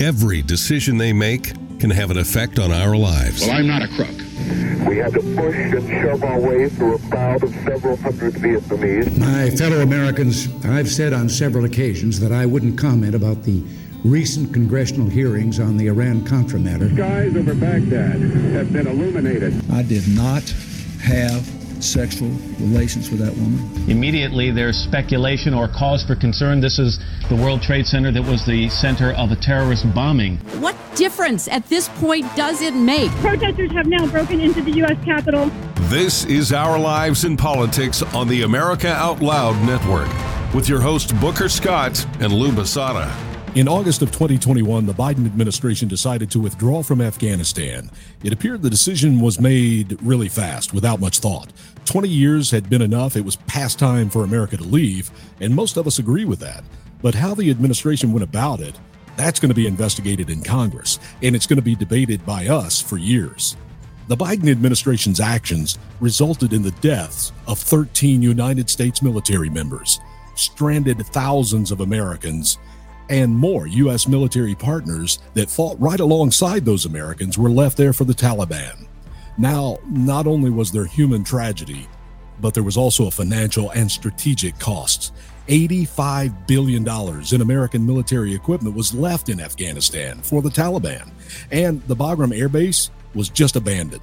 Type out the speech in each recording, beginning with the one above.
Every decision they make can have an effect on our lives. Well, I'm not a crook. We had to push and shove our way through a crowd of several hundred Vietnamese. My fellow Americans, I've said on several occasions that I wouldn't comment about the recent congressional hearings on the Iran Contra matter. Skies over Baghdad have been illuminated. I did not have sexual relations with that woman. Immediately, there's speculation or cause for concern. This is the World Trade Center that was the center of a terrorist bombing. What difference at this point does it make? Protesters have now broken into the U.S. Capitol. This is Our Lives in Politics on the America Out Loud Network with your host, Booker Scott and Lou Basada. In August of 2021, the Biden administration decided to withdraw from Afghanistan. It appeared the decision was made really fast, without much thought. 20 years had been enough. It was past time for America to leave, and most of us agree with that. But how the administration went about it, that's going to be investigated in Congress, and it's going to be debated by us for years. The Biden administration's actions resulted in the deaths of 13 United States military members, stranded thousands of Americans, and more U.S. military partners that fought right alongside those Americans were left there for the Taliban. Now, not only was there human tragedy, but there was also a financial and strategic cost. $85 billion in American military equipment was left in Afghanistan for the Taliban, and the Bagram Air Base was just abandoned.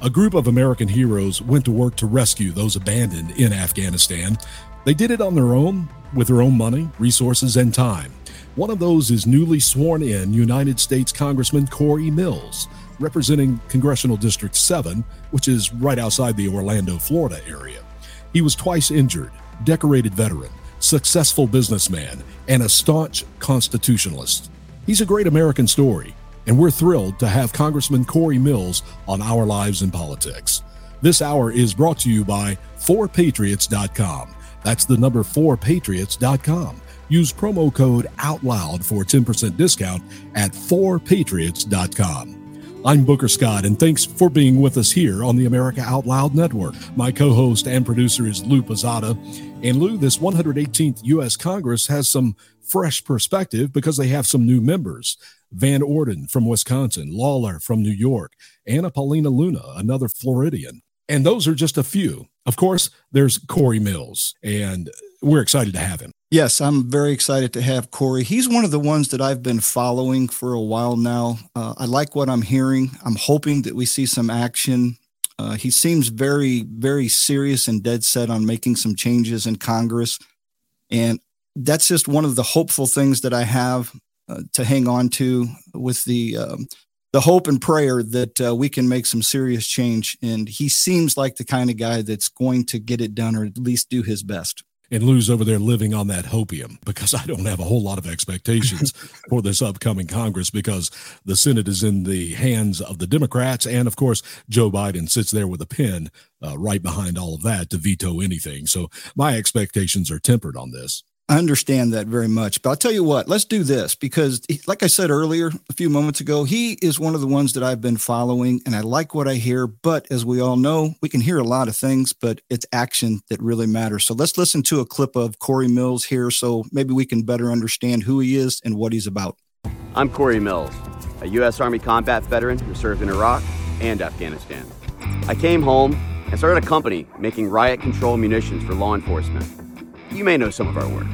A group of American heroes went to work to rescue those abandoned in Afghanistan. They did it on their own, with their own money, resources, and time. One of those is newly sworn in United States Congressman Cory Mills, representing Congressional District 7, which is right outside the Orlando, Florida area. He was twice injured, decorated veteran, successful businessman, and a staunch constitutionalist. He's a great American story, and we're thrilled to have Congressman Cory Mills on Our Lives in Politics. This hour is brought to you by 4patriots.com. That's the number 4patriots.com. Use promo code OUTLOUD for a 10% discount at 4patriots.com. I'm Booker Scott, and thanks for being with us here on the America Out Loud Network. My co host and producer is Lou Pizzata. And Lou, this 118th U.S. Congress has some fresh perspective because they have some new members. Van Orden from Wisconsin, Lawler from New York, Anna Paulina Luna, another Floridian. And those are just a few. Of course, there's Cory Mills, and we're excited to have him. Yes, I'm very excited to have Cory. He's one of the ones that I've been following for a while now. Uh, I like what I'm hearing. I'm hoping that we see some action. Uh, he seems very, very serious and dead set on making some changes in Congress. And that's just one of the hopeful things that I have uh, to hang on to with the um, the hope and prayer that uh, we can make some serious change. And he seems like the kind of guy that's going to get it done or at least do his best and Lou's over there living on that hopium because I don't have a whole lot of expectations for this upcoming Congress because the Senate is in the hands of the Democrats. And of course, Joe Biden sits there with a pen uh, right behind all of that to veto anything. So my expectations are tempered on this. I understand that very much. But I'll tell you what, let's do this because, like I said earlier, a few moments ago, he is one of the ones that I've been following and I like what I hear. But as we all know, we can hear a lot of things, but it's action that really matters. So let's listen to a clip of Cory Mills here so maybe we can better understand who he is and what he's about. I'm Cory Mills, a U.S. Army combat veteran who served in Iraq and Afghanistan. I came home and started a company making riot control munitions for law enforcement. You may know some of our work.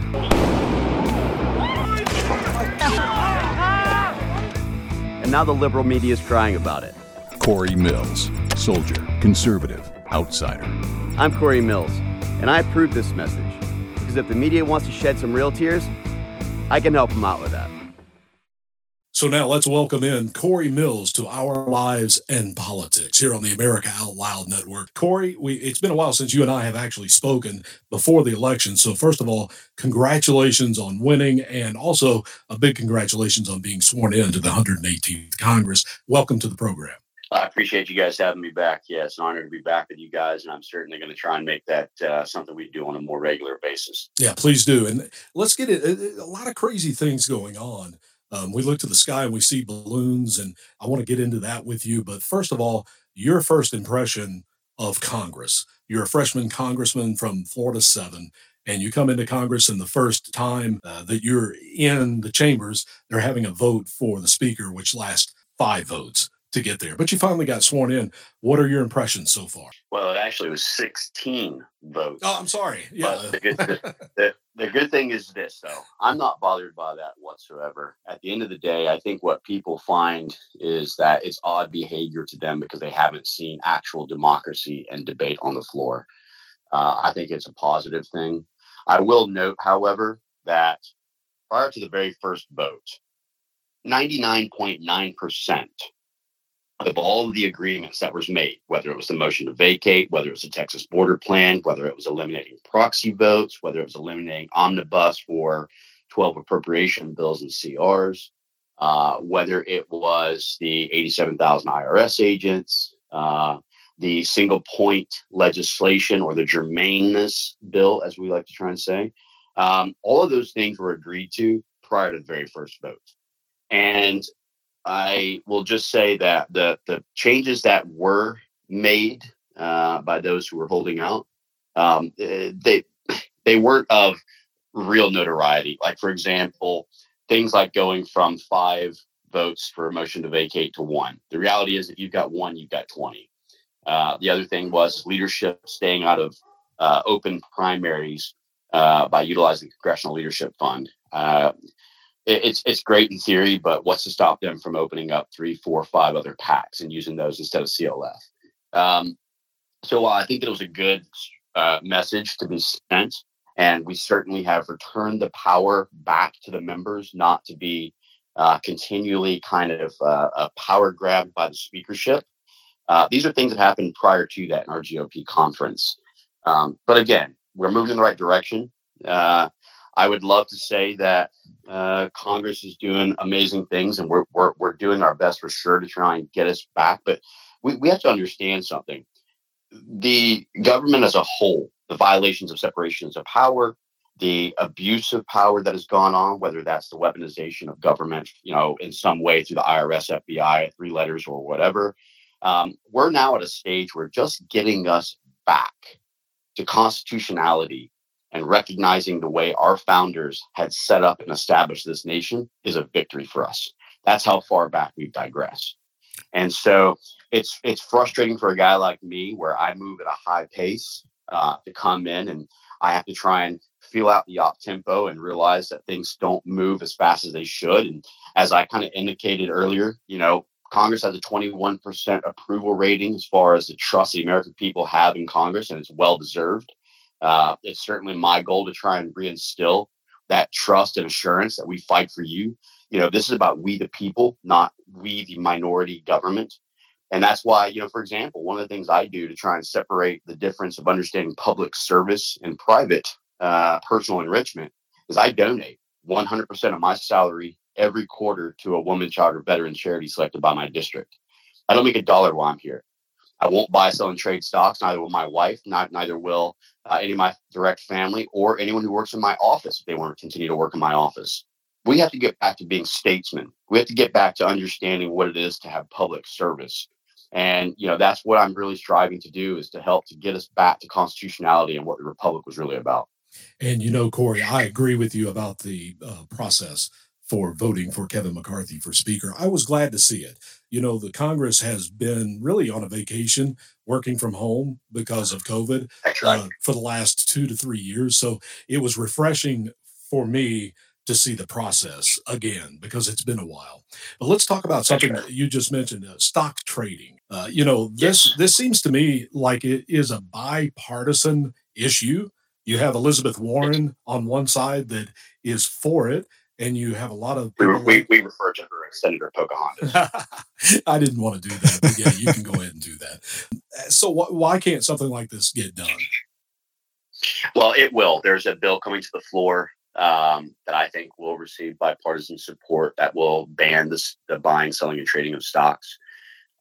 And now the liberal media is crying about it. Cory Mills, soldier, conservative, outsider. I'm Cory Mills, and I approve this message because if the media wants to shed some real tears, I can help them out with that. So now let's welcome in Cory Mills to Our Lives and Politics here on the America Out Loud Network. Cory, we, it's been a while since you and I have actually spoken before the election. So first of all, congratulations on winning and also a big congratulations on being sworn in to the 118th Congress. Welcome to the program. I appreciate you guys having me back. Yeah, it's an honor to be back with you guys, and I'm certainly going to try and make that uh, something we do on a more regular basis. Yeah, please do. And let's get it. A lot of crazy things going on um, we look to the sky and we see balloons, and I want to get into that with you. But first of all, your first impression of Congress. You're a freshman congressman from Florida 7. and you come into Congress, and the first time uh, that you're in the chambers, they're having a vote for the speaker, which lasts five votes to get there. But you finally got sworn in. What are your impressions so far? Well, it actually was 16 votes. Oh, I'm sorry. Yeah. the, the, the good thing is this, though. I'm not bothered by that whatsoever. At the end of the day, I think what people find is that it's odd behavior to them because they haven't seen actual democracy and debate on the floor. Uh, I think it's a positive thing. I will note, however, that prior to the very first vote, 99.9% of all the agreements that was made, whether it was the motion to vacate, whether it was the Texas border plan, whether it was eliminating proxy votes, whether it was eliminating omnibus for 12 appropriation bills and CRs, uh, whether it was the 87,000 IRS agents, uh, the single point legislation or the germaneness bill, as we like to try and say. Um, all of those things were agreed to prior to the very first vote. And I will just say that the the changes that were made uh, by those who were holding out, um, eh, they they weren't of real notoriety. Like for example, things like going from five votes for a motion to vacate to one. The reality is, if you've got one, you've got twenty. Uh, the other thing was leadership staying out of uh, open primaries uh, by utilizing the Congressional Leadership Fund. Uh, it's it's great in theory, but what's to stop them from opening up three, four, five other packs and using those instead of CLF? Um, so while I think it was a good uh, message to be sent, and we certainly have returned the power back to the members, not to be uh, continually kind of uh, a power grab by the speakership. Uh, these are things that happened prior to that in our GOP conference. Um, but again, we're moving in the right direction. I would love to say that uh, Congress is doing amazing things, and we're, we're we're doing our best for sure to try and get us back. But we, we have to understand something: the government as a whole, the violations of separations of power, the abuse of power that has gone on, whether that's the weaponization of government, you know, in some way through the IRS, FBI, three letters, or whatever. Um, we're now at a stage where just getting us back to constitutionality and recognizing the way our founders had set up and established this nation is a victory for us. That's how far back we've digressed. And so it's it's frustrating for a guy like me where I move at a high pace uh, to come in and I have to try and feel out the op tempo and realize that things don't move as fast as they should. And as I kind of indicated earlier, you know, Congress has a 21% approval rating as far as the trust the American people have in Congress, and it's well deserved. Uh, it's certainly my goal to try and reinstill that trust and assurance that we fight for you. You know, this is about we the people, not we the minority government. And that's why, you know, for example, one of the things I do to try and separate the difference of understanding public service and private uh, personal enrichment is I donate 100% of my salary every quarter to a woman, child, or veteran charity selected by my district. I don't make a dollar while I'm here. I won't buy, sell, and trade stocks. Neither will my wife. Not neither will uh, any of my direct family or anyone who works in my office if they want to continue to work in my office. We have to get back to being statesmen. We have to get back to understanding what it is to have public service. And you know that's what I'm really striving to do is to help to get us back to constitutionality and what the republic was really about. And you know, Cory, I agree with you about the uh, process for voting for Kevin McCarthy for Speaker. I was glad to see it. You know, the Congress has been really on a vacation working from home because of COVID uh, for the last two to three years. So it was refreshing for me to see the process again because it's been a while. But let's talk about something that you just mentioned: uh, stock trading. Uh, you know, this yes. this seems to me like it is a bipartisan issue. You have Elizabeth Warren on one side that is for it, and you have a lot of we, we, we refer to her as Senator Pocahontas. I didn't want to do that, but yeah, you can go ahead and do that. So wh- why can't something like this get done? Well, it will. There's a bill coming to the floor um, that I think will receive bipartisan support that will ban this, the buying, selling, and trading of stocks.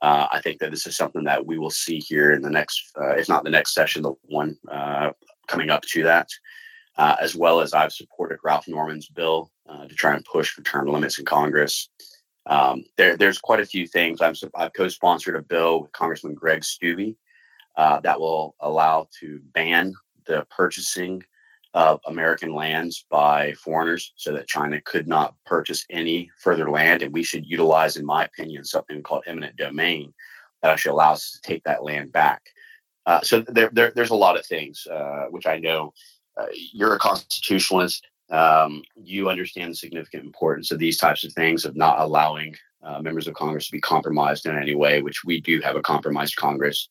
Uh, I think that this is something that we will see here in the next, uh, if not the next session, the one uh, coming up to that uh, as well as I've supported Ralph Norman's bill uh, to try and push for term limits in Congress. Um, there, there's quite a few things. i have co-sponsored a bill with Congressman Greg Steube uh, that will allow to ban the purchasing of American lands by foreigners so that China could not purchase any further land. And we should utilize, in my opinion, something called eminent domain that actually allows us to take that land back. Uh, so there, there, there's a lot of things uh, which I know uh, you're a constitutionalist. Um, you understand the significant importance of these types of things of not allowing uh, members of Congress to be compromised in any way, which we do have a compromised Congress.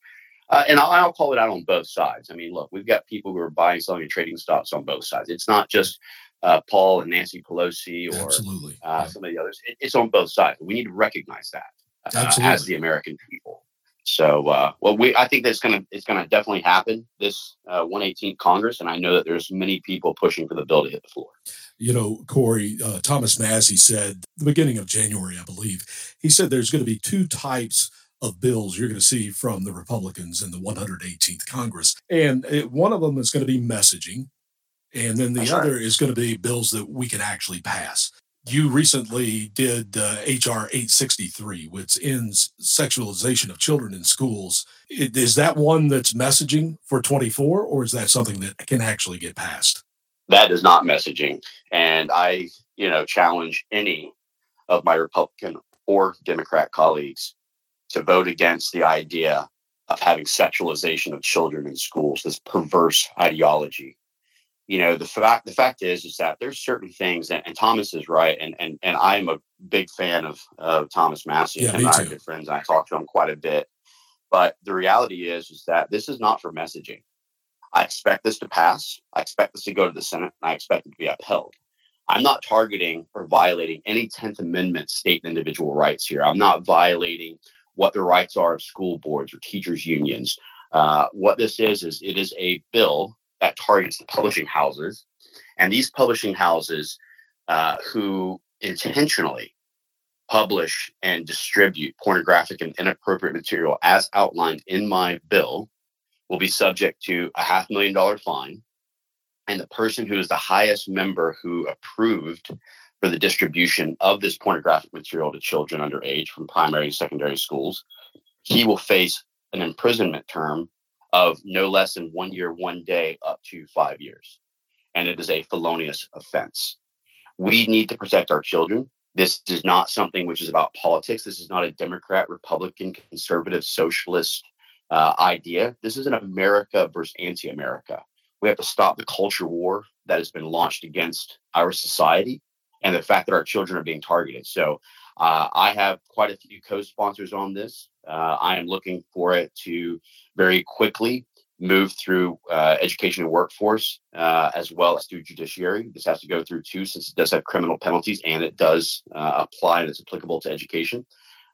Uh, and I'll, I'll, call it out on both sides. I mean, look, we've got people who are buying, selling, and trading stocks on both sides. It's not just uh, Paul and Nancy Pelosi or Absolutely. Uh, yeah. some of the others. It, it's on both sides. We need to recognize that uh, as the American people. So, uh, well, we I think that's gonna it's gonna definitely happen this 118th Congress, and I know that there's many people pushing for the bill to hit the floor. You know, Cory Thomas Massie said the beginning of January, I believe, he said there's going to be two types of bills you're going to see from the Republicans in the 118th Congress. And it, one of them is going to be messaging, and then the That's other right. is going to be bills that we can actually pass. You recently did uh, HR 863, which ends sexualization of children in schools. Is that one that's messaging for 24, or is that something that can actually get passed? That is not messaging. And I, you know, challenge any of my Republican or Democrat colleagues to vote against the idea of having sexualization of children in schools, this perverse ideology. You know, the fact the fact is is that there's certain things, and, and Thomas is right, and and and I'm a big fan of of Thomas Massie yeah, and I are good friends. I talk to him quite a bit, but the reality is is that this is not for messaging. I expect this to pass. I expect this to go to the Senate, and I expect it to be upheld. I'm not targeting or violating any 10th Amendment state and individual rights here. I'm not violating what the rights are of school boards or teachers unions. Uh, what this is is it is a bill that targets the publishing houses, and these publishing houses uh, who intentionally publish and distribute pornographic and inappropriate material as outlined in my bill will be subject to a half million dollar fine. And the person who is the highest member who approved for the distribution of this pornographic material to children under age from primary and secondary schools, he will face an imprisonment term of no less than one year, one day, up to five years. And it is a felonious offense. We need to protect our children. This is not something which is about politics. This is not a Democrat, Republican, conservative, socialist uh, idea. This is an America versus anti America. We have to stop the culture war that has been launched against our society and the fact that our children are being targeted. So uh, I have quite a few co-sponsors on this. Uh, I am looking for it to very quickly move through uh, education and workforce uh, as well as through judiciary. This has to go through too, since it does have criminal penalties and it does uh, apply and it's applicable to education.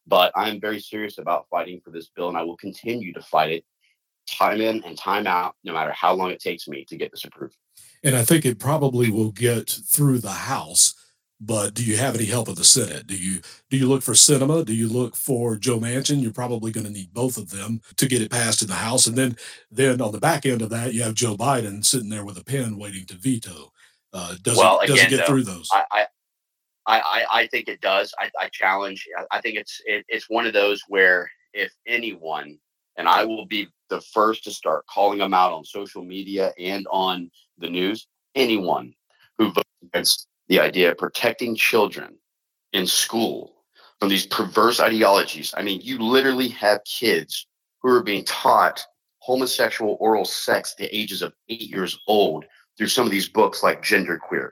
But I'm very serious about fighting for this bill, and I will continue to fight it time in and time out, no matter how long it takes me to get this approved. And I think it probably will get through the House but do you have any help of the Senate? Do you do you look for Sinema? Do you look for Joe Manchin? You're probably going to need both of them to get it passed in the House, and then then on the back end of that, you have Joe Biden sitting there with a pen waiting to veto. Uh, does well, it, does again, it get though, through those? I, I, I, I think it does. I, I challenge. I think it's it, it's one of those where if anyone, and I will be the first to start calling them out on social media and on the news, anyone who votes against the idea of protecting children in school from these perverse ideologies. I mean, you literally have kids who are being taught homosexual oral sex at the ages of eight years old through some of these books like Genderqueer.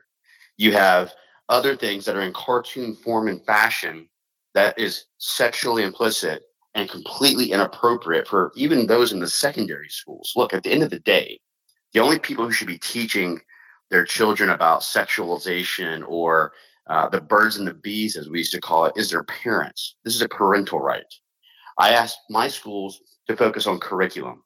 You have other things that are in cartoon form and fashion that is sexually implicit and completely inappropriate for even those in the secondary schools. Look, at the end of the day, the only people who should be teaching their children about sexualization or uh, the birds and the bees, as we used to call it, is their parents. This is a parental right. I asked my schools to focus on curriculum.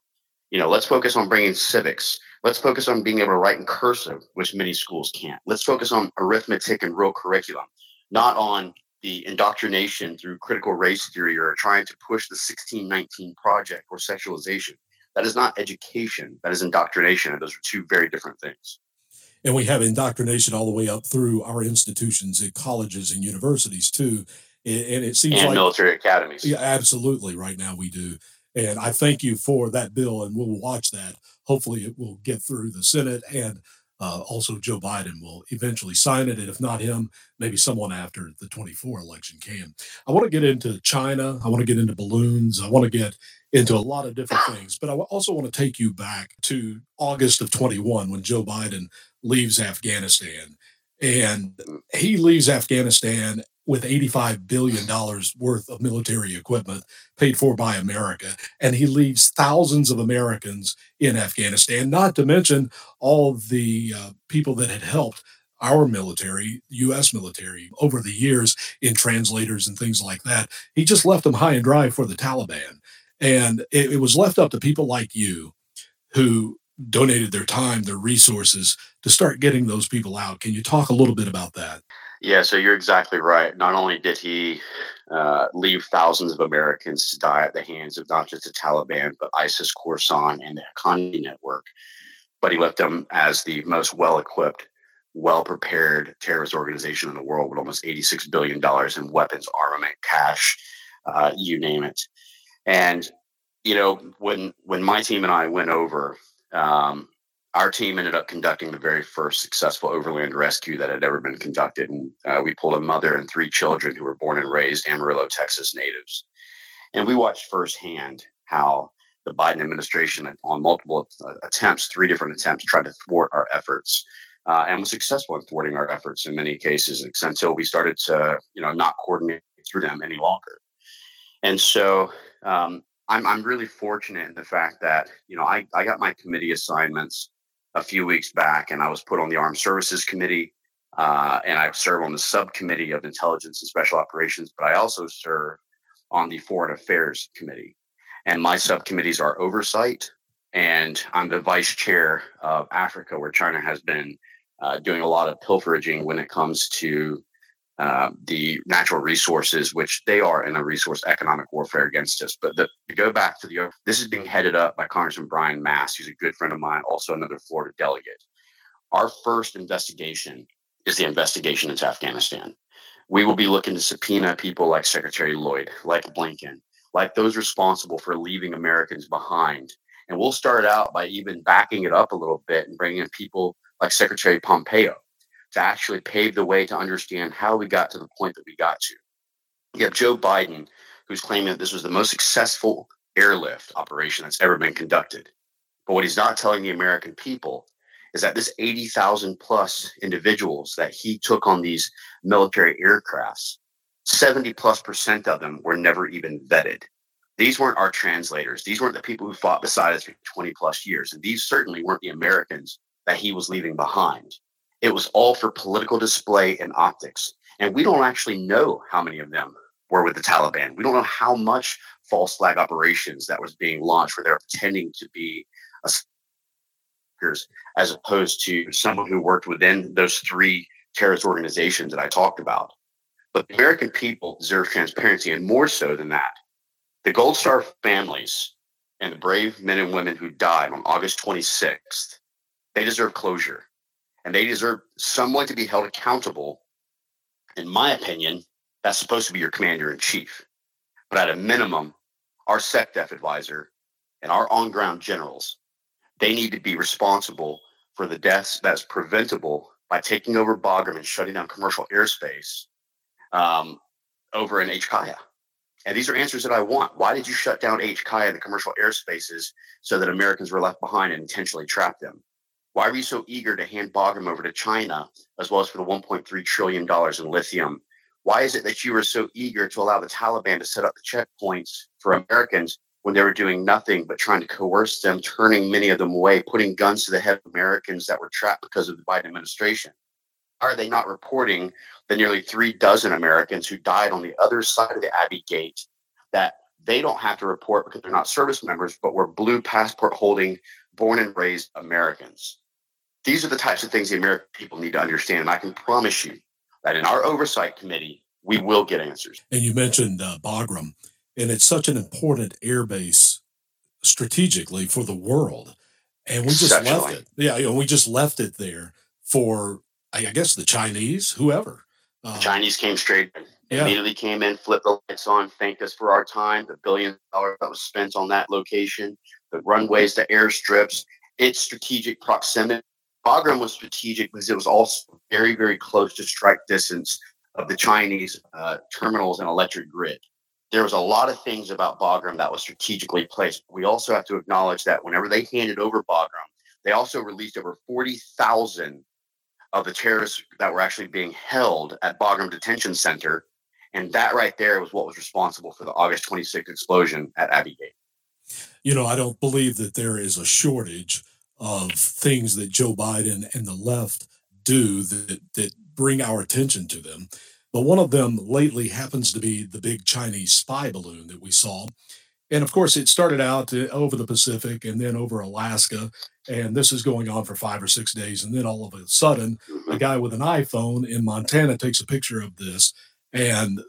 You know, let's focus on bringing civics. Let's focus on being able to write in cursive, which many schools can't. Let's focus on arithmetic and real curriculum, not on the indoctrination through critical race theory or trying to push the 1619 project or sexualization. That is not education. That is indoctrination. And those are two very different things and we have indoctrination all the way up through our institutions at colleges and universities too and it seems and like military academies yeah absolutely right now we do and i thank you for that bill and we'll watch that hopefully it will get through the senate and uh, also Joe Biden will eventually sign it. And if not him, maybe someone after the 24 election can. I want to get into China. I want to get into balloons. I want to get into a lot of different things. But I also want to take you back to August of 21 when Joe Biden leaves Afghanistan. And he leaves Afghanistan with $85 billion worth of military equipment paid for by America. And he leaves thousands of Americans in Afghanistan, not to mention all the uh, people that had helped our military, U.S. military, over the years in translators and things like that. He just left them high and dry for the Taliban. And it, it was left up to people like you who donated their time, their resources to start getting those people out. Can you talk a little bit about that? Yeah, so you're exactly right. Not only did he uh, leave thousands of Americans to die at the hands of not just the Taliban, but ISIS, Khorasan, and the Haqqani network, but he left them as the most well equipped, well prepared terrorist organization in the world with almost $86 billion in weapons, armament, cash, uh, you name it. And, you know, when, when my team and I went over, um, our team ended up conducting the very first successful overland rescue that had ever been conducted. And uh, we pulled a mother and three children who were born and raised Amarillo, Texas natives. And we watched firsthand how the Biden administration, on multiple uh, attempts, three different attempts, tried to thwart our efforts. Uh, and was successful in thwarting our efforts in many cases until we started to, you know, not coordinate through them any longer. And so um, I'm, I'm really fortunate in the fact that, you know, I, I got my committee assignments a few weeks back, and I was put on the Armed Services Committee, uh, and I serve on the subcommittee of Intelligence and Special Operations, but I also serve on the Foreign Affairs Committee. And my subcommittees are oversight, and I'm the vice chair of Africa, where China has been uh, doing a lot of pilferaging when it comes to uh, the natural resources, which they are in a resource economic warfare against us. But the, to go back to the, this is being headed up by Congressman Brian Mast, who's a good friend of mine, also another Florida delegate. Our first investigation is the investigation into Afghanistan. We will be looking to subpoena people like Secretary Lloyd, like Blinken, like those responsible for leaving Americans behind. And we'll start out by even backing it up a little bit and bringing in people like Secretary Pompeo, to actually pave the way to understand how we got to the point that we got to. You have Joe Biden, who's claiming that this was the most successful airlift operation that's ever been conducted. But what he's not telling the American people is that this 80,000 plus individuals that he took on these military aircrafts, 70 plus percent of them were never even vetted. These weren't our translators. These weren't the people who fought beside us for 20 plus years. And these certainly weren't the Americans that he was leaving behind. It was all for political display and optics. And we don't actually know how many of them were with the Taliban. We don't know how much false flag operations that was being launched where they're pretending to be a as opposed to someone who worked within those three terrorist organizations that I talked about. But the American people deserve transparency, and more so than that, the Gold Star families and the brave men and women who died on August 26th, they deserve closure and they deserve someone to be held accountable. In my opinion, that's supposed to be your commander in chief. But at a minimum, our SecDef advisor and our on ground generals, they need to be responsible for the deaths that's preventable by taking over Bagram and shutting down commercial airspace um, over in HKIA. And these are answers that I want. Why did you shut down HKIA, and the commercial airspaces, so that Americans were left behind and intentionally trapped them? Why were you so eager to hand Bagram over to China, as well as for the $1.3 trillion in lithium? Why is it that you were so eager to allow the Taliban to set up the checkpoints for Americans when they were doing nothing but trying to coerce them, turning many of them away, putting guns to the head of Americans that were trapped because of the Biden administration? Are they not reporting the nearly three dozen Americans who died on the other side of the Abbey Gate that they don't have to report because they're not service members, but were blue passport holding, born and raised Americans? These are the types of things the American people need to understand. And I can promise you that in our oversight committee, we will get answers. And you mentioned uh, Bagram, and it's such an important air base strategically for the world. And we just left it. Yeah, you know, we just left it there for, I guess, the Chinese, whoever. Uh, the Chinese came straight in. Yeah. Immediately came in, flipped the lights on, thanked us for our time, the billion dollars that was spent on that location, the runways, the airstrips, its strategic proximity Bagram was strategic because it was also very, very close to strike distance of the Chinese uh, terminals and electric grid. There was a lot of things about Bagram that was strategically placed. We also have to acknowledge that whenever they handed over Bagram, they also released over 40,000 of the terrorists that were actually being held at Bagram Detention Center. And that right there was what was responsible for the August 26th explosion at Abbey Gate. You know, I don't believe that there is a shortage of things that Joe Biden and the left do that, that bring our attention to them. But one of them lately happens to be the big Chinese spy balloon that we saw. And of course, it started out uh, over the Pacific and then over Alaska. And this is going on for five or six days. And then all of a sudden, a guy with an iPhone in Montana takes a picture of this. And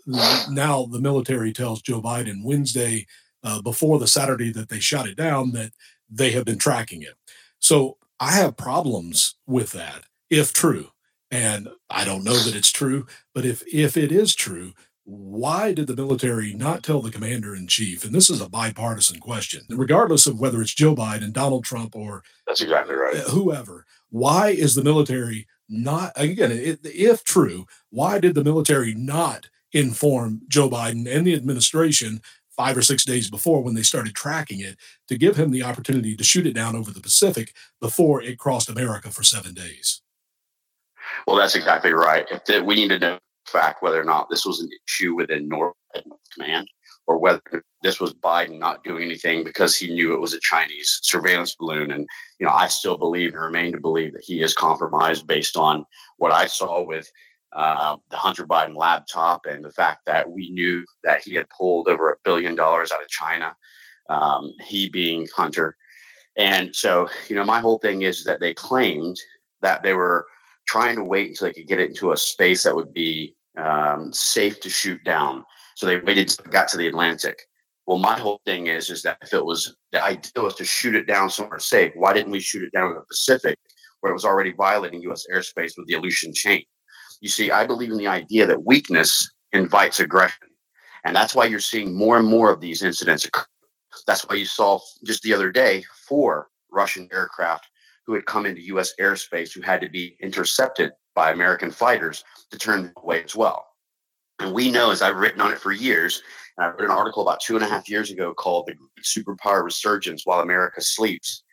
now the military tells Joe Biden Wednesday, uh, before the Saturday that they shot it down, that they have been tracking it. So I have problems with that, if true. And I don't know that it's true, but if if it is true, why did the military not tell the commander in chief? And this is a bipartisan question, regardless of whether it's Joe Biden, Donald Trump, or that's exactly right, uh, whoever. Why is the military not again? if true, why did the military not inform Joe Biden and the administration five or six days before when they started tracking it to give him the opportunity to shoot it down over the Pacific before it crossed America for seven days? Well, that's exactly right. If we need to know fact whether or not this was an issue within North Command or whether this was Biden not doing anything because he knew it was a Chinese surveillance balloon. And, you know, I still believe and remain to believe that he is compromised based on what I saw with uh, the Hunter Biden laptop and the fact that we knew that he had pulled over a billion dollars out of China, um, he being Hunter. And so, you know, my whole thing is that they claimed that they were trying to wait until they could get it into a space that would be um, safe to shoot down. So they waited got to the Atlantic. Well, my whole thing is is that if it was the idea was to shoot it down somewhere safe, why didn't we shoot it down in the Pacific where it was already violating U.S. airspace with the Aleutian chain? You see, I believe in the idea that weakness invites aggression, and that's why you're seeing more and more of these incidents occur. That's why you saw just the other day four Russian aircraft who had come into U.S. airspace who had to be intercepted by American fighters to turn away as well. And we know, as I've written on it for years, and I wrote an article about two and a half years ago called The Superpower Resurgence While America Sleeps.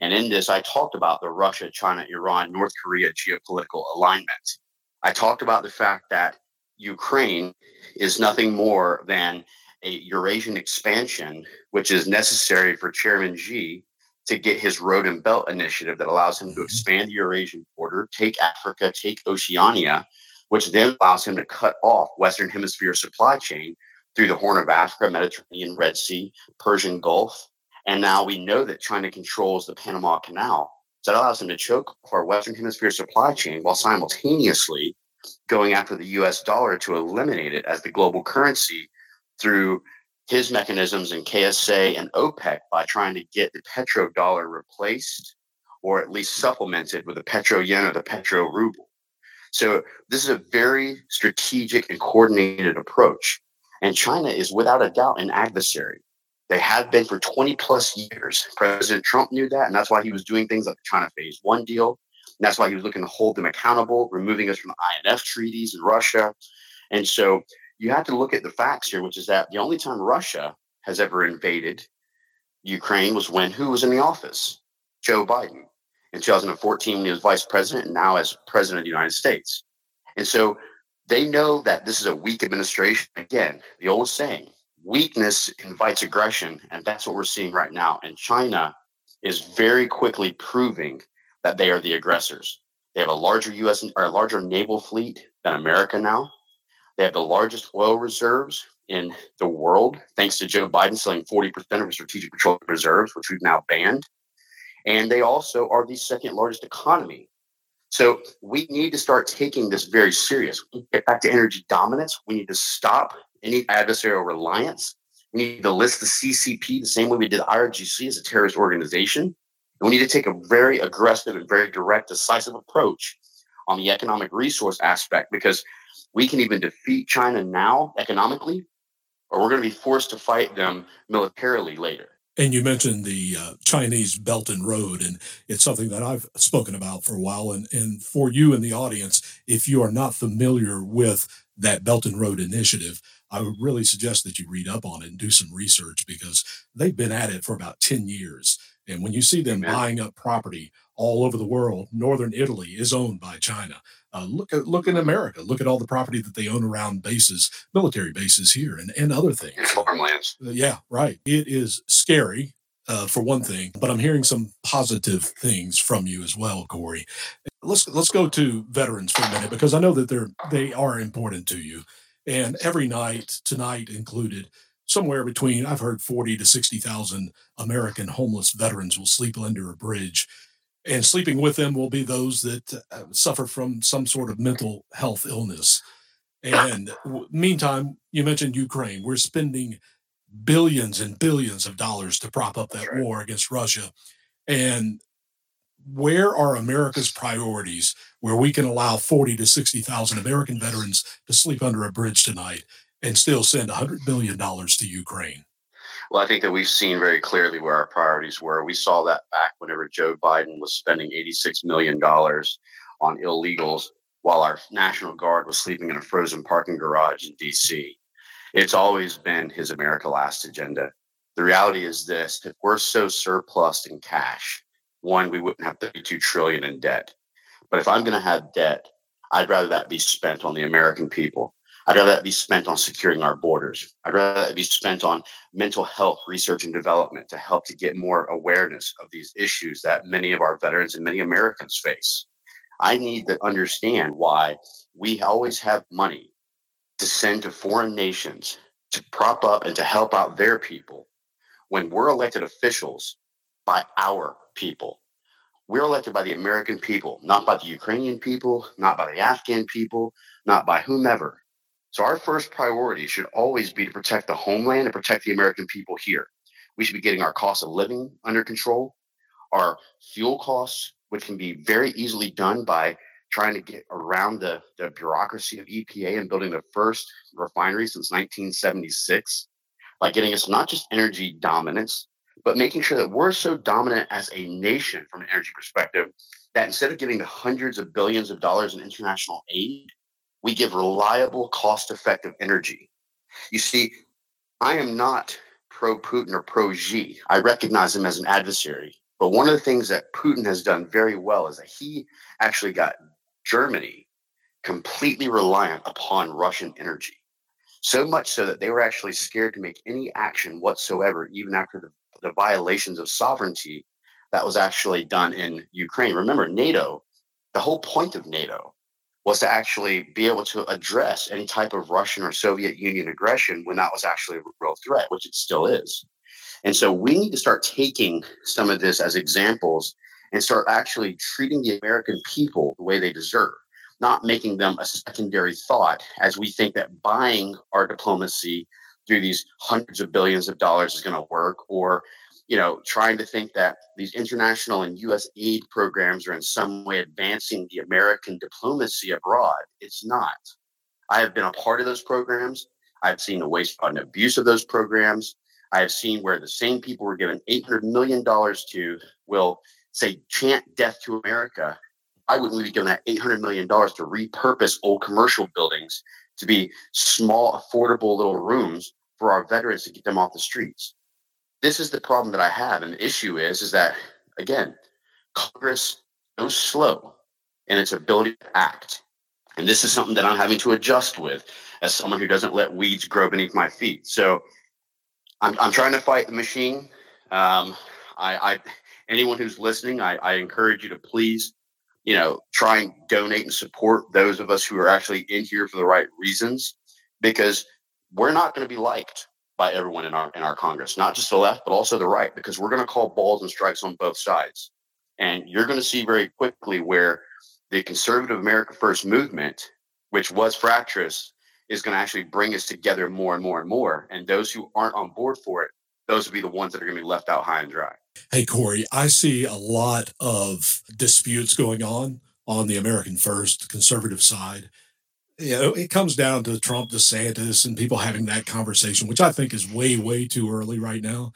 And in this, I talked about the Russia, China, Iran, North Korea geopolitical alignment. I talked about the fact that Ukraine is nothing more than a Eurasian expansion, which is necessary for Chairman Xi to get his road and belt initiative that allows him to mm-hmm. expand the Eurasian border, take Africa, take Oceania, which then allows him to cut off Western Hemisphere supply chain through the Horn of Africa, Mediterranean, Red Sea, Persian Gulf. And now we know that China controls the Panama Canal. That allows him to choke our Western Hemisphere supply chain while simultaneously going after the US dollar to eliminate it as the global currency through his mechanisms in KSA and OPEC by trying to get the petrodollar replaced or at least supplemented with the petro yen or the petro ruble. So this is a very strategic and coordinated approach. And China is without a doubt an adversary. They have been for 20 plus years. President Trump knew that, and that's why he was doing things like the China Phase One deal. And that's why he was looking to hold them accountable, removing us from the INF treaties in Russia. And so you have to look at the facts here, which is that the only time Russia has ever invaded Ukraine was when who was in the office? Joe Biden. In 2014, when he was vice president, and now as president of the United States. And so they know that this is a weak administration. Again, the old saying, weakness invites aggression. And that's what we're seeing right now. And China is very quickly proving that they are the aggressors. They have a larger U.S. or a larger naval fleet than America now. They have the largest oil reserves in the world, thanks to Joe Biden selling 40% of his strategic petroleum reserves, which we've now banned. And they also are the second largest economy. So we need to start taking this very serious. Get back to energy dominance. We need to stop any adversarial reliance. We need to list the CCP the same way we did the IRGC as a terrorist organization. And we need to take a very aggressive and very direct, decisive approach on the economic resource aspect because we can even defeat China now economically, or we're going to be forced to fight them militarily later. And you mentioned the uh, Chinese Belt and Road, and it's something that I've spoken about for a while. And, and for you in the audience, if you are not familiar with that Belt and Road initiative, I would really suggest that you read up on it and do some research because they've been at it for about 10 years. And when you see them Amen. buying up property all over the world, northern Italy is owned by China. Uh, look at look in America. Look at all the property that they own around bases, military bases here, and, and other things. farmlands. Uh, yeah, right. It is scary uh, for one thing, but I'm hearing some positive things from you as well, Cory. Let's let's go to veterans for a minute because I know that they're they are important to you. And every night, tonight included, somewhere between I've heard 40 to 60,000 American homeless veterans will sleep under a bridge. And sleeping with them will be those that uh, suffer from some sort of mental health illness. And meantime, you mentioned Ukraine. We're spending billions and billions of dollars to prop up that war against Russia. And where are America's priorities where we can allow 40 to 60,000 American veterans to sleep under a bridge tonight and still send $100 billion to Ukraine? Well, I think that we've seen very clearly where our priorities were. We saw that back whenever Joe Biden was spending $86 million on illegals while our National Guard was sleeping in a frozen parking garage in D.C. It's always been his America Last agenda. The reality is this if we're so surplus in cash, one, we wouldn't have 32 trillion in debt. But if I'm going to have debt, I'd rather that be spent on the American people. I'd rather that be spent on securing our borders. I'd rather that be spent on mental health research and development to help to get more awareness of these issues that many of our veterans and many Americans face. I need to understand why we always have money to send to foreign nations to prop up and to help out their people when we're elected officials by our people. We're elected by the American people, not by the Ukrainian people, not by the Afghan people, not by whomever. So our first priority should always be to protect the homeland and protect the American people here. We should be getting our cost of living under control, our fuel costs, which can be very easily done by trying to get around the, the bureaucracy of EPA and building the first refinery since 1976 by getting us not just energy dominance, but making sure that we're so dominant as a nation from an energy perspective that instead of giving the hundreds of billions of dollars in international aid, we give reliable, cost effective energy. You see, I am not pro Putin or pro Xi. I recognize him as an adversary. But one of the things that Putin has done very well is that he actually got Germany completely reliant upon Russian energy. So much so that they were actually scared to make any action whatsoever, even after the the violations of sovereignty that was actually done in Ukraine. Remember, NATO, the whole point of NATO was to actually be able to address any type of Russian or Soviet Union aggression when that was actually a real threat, which it still is. And so we need to start taking some of this as examples and start actually treating the American people the way they deserve, not making them a secondary thought as we think that buying our diplomacy through these hundreds of billions of dollars is going to work or you know trying to think that these international and us aid programs are in some way advancing the american diplomacy abroad. It's not. I have been a part of those programs. I've seen the waste and abuse of those programs. I have seen where the same people we're given $800 million to will say chant death to america. I wouldn't be given that $800 million to repurpose old commercial buildings to be small, affordable little rooms for our veterans to get them off the streets. This is the problem that I have. And the issue is, is that again, Congress goes slow in its ability to act. And this is something that I'm having to adjust with as someone who doesn't let weeds grow beneath my feet. So I'm, I'm trying to fight the machine. Um, I, I, anyone who's listening, I, I encourage you to please, you know, try and donate and support those of us who are actually in here for the right reasons, because we're not going to be liked by everyone in our in our Congress, not just the left, but also the right, because we're going to call balls and strikes on both sides. And you're going to see very quickly where the conservative America First movement, which was fractious, is going to actually bring us together more and more and more. And those who aren't on board for it, those will be the ones that are going to be left out high and dry. Hey, Cory, I see a lot of disputes going on on the American First conservative side you know, it comes down to Trump, DeSantis, and people having that conversation, which I think is way, way too early right now.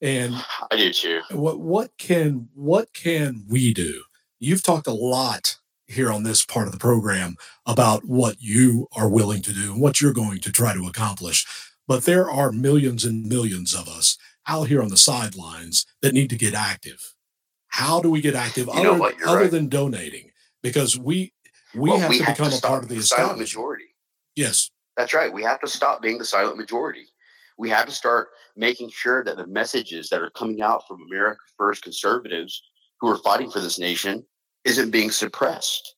And I do too. What what can what can we do? You've talked a lot here on this part of the program about what you are willing to do and what you're going to try to accomplish. But there are millions and millions of us out here on the sidelines that need to get active. How do we get active You other, know what? You're other right. than donating? Because we we Well, have we to have become to a part of the the silent majority. Yes. That's right. We have to stop being the silent majority. We have to start making sure that the messages that are coming out from America First conservatives who are fighting for this nation isn't being suppressed.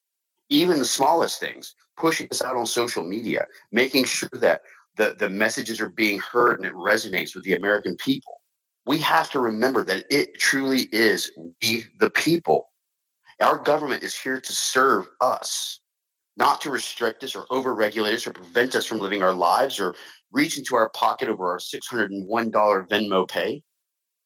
Even the smallest things, pushing this out on social media, making sure that the, the messages are being heard and it resonates with the American people. We have to remember that it truly is we, the people. Our government is here to serve us not to restrict us or overregulate us or prevent us from living our lives or reach into our pocket over our $601 Venmo pay.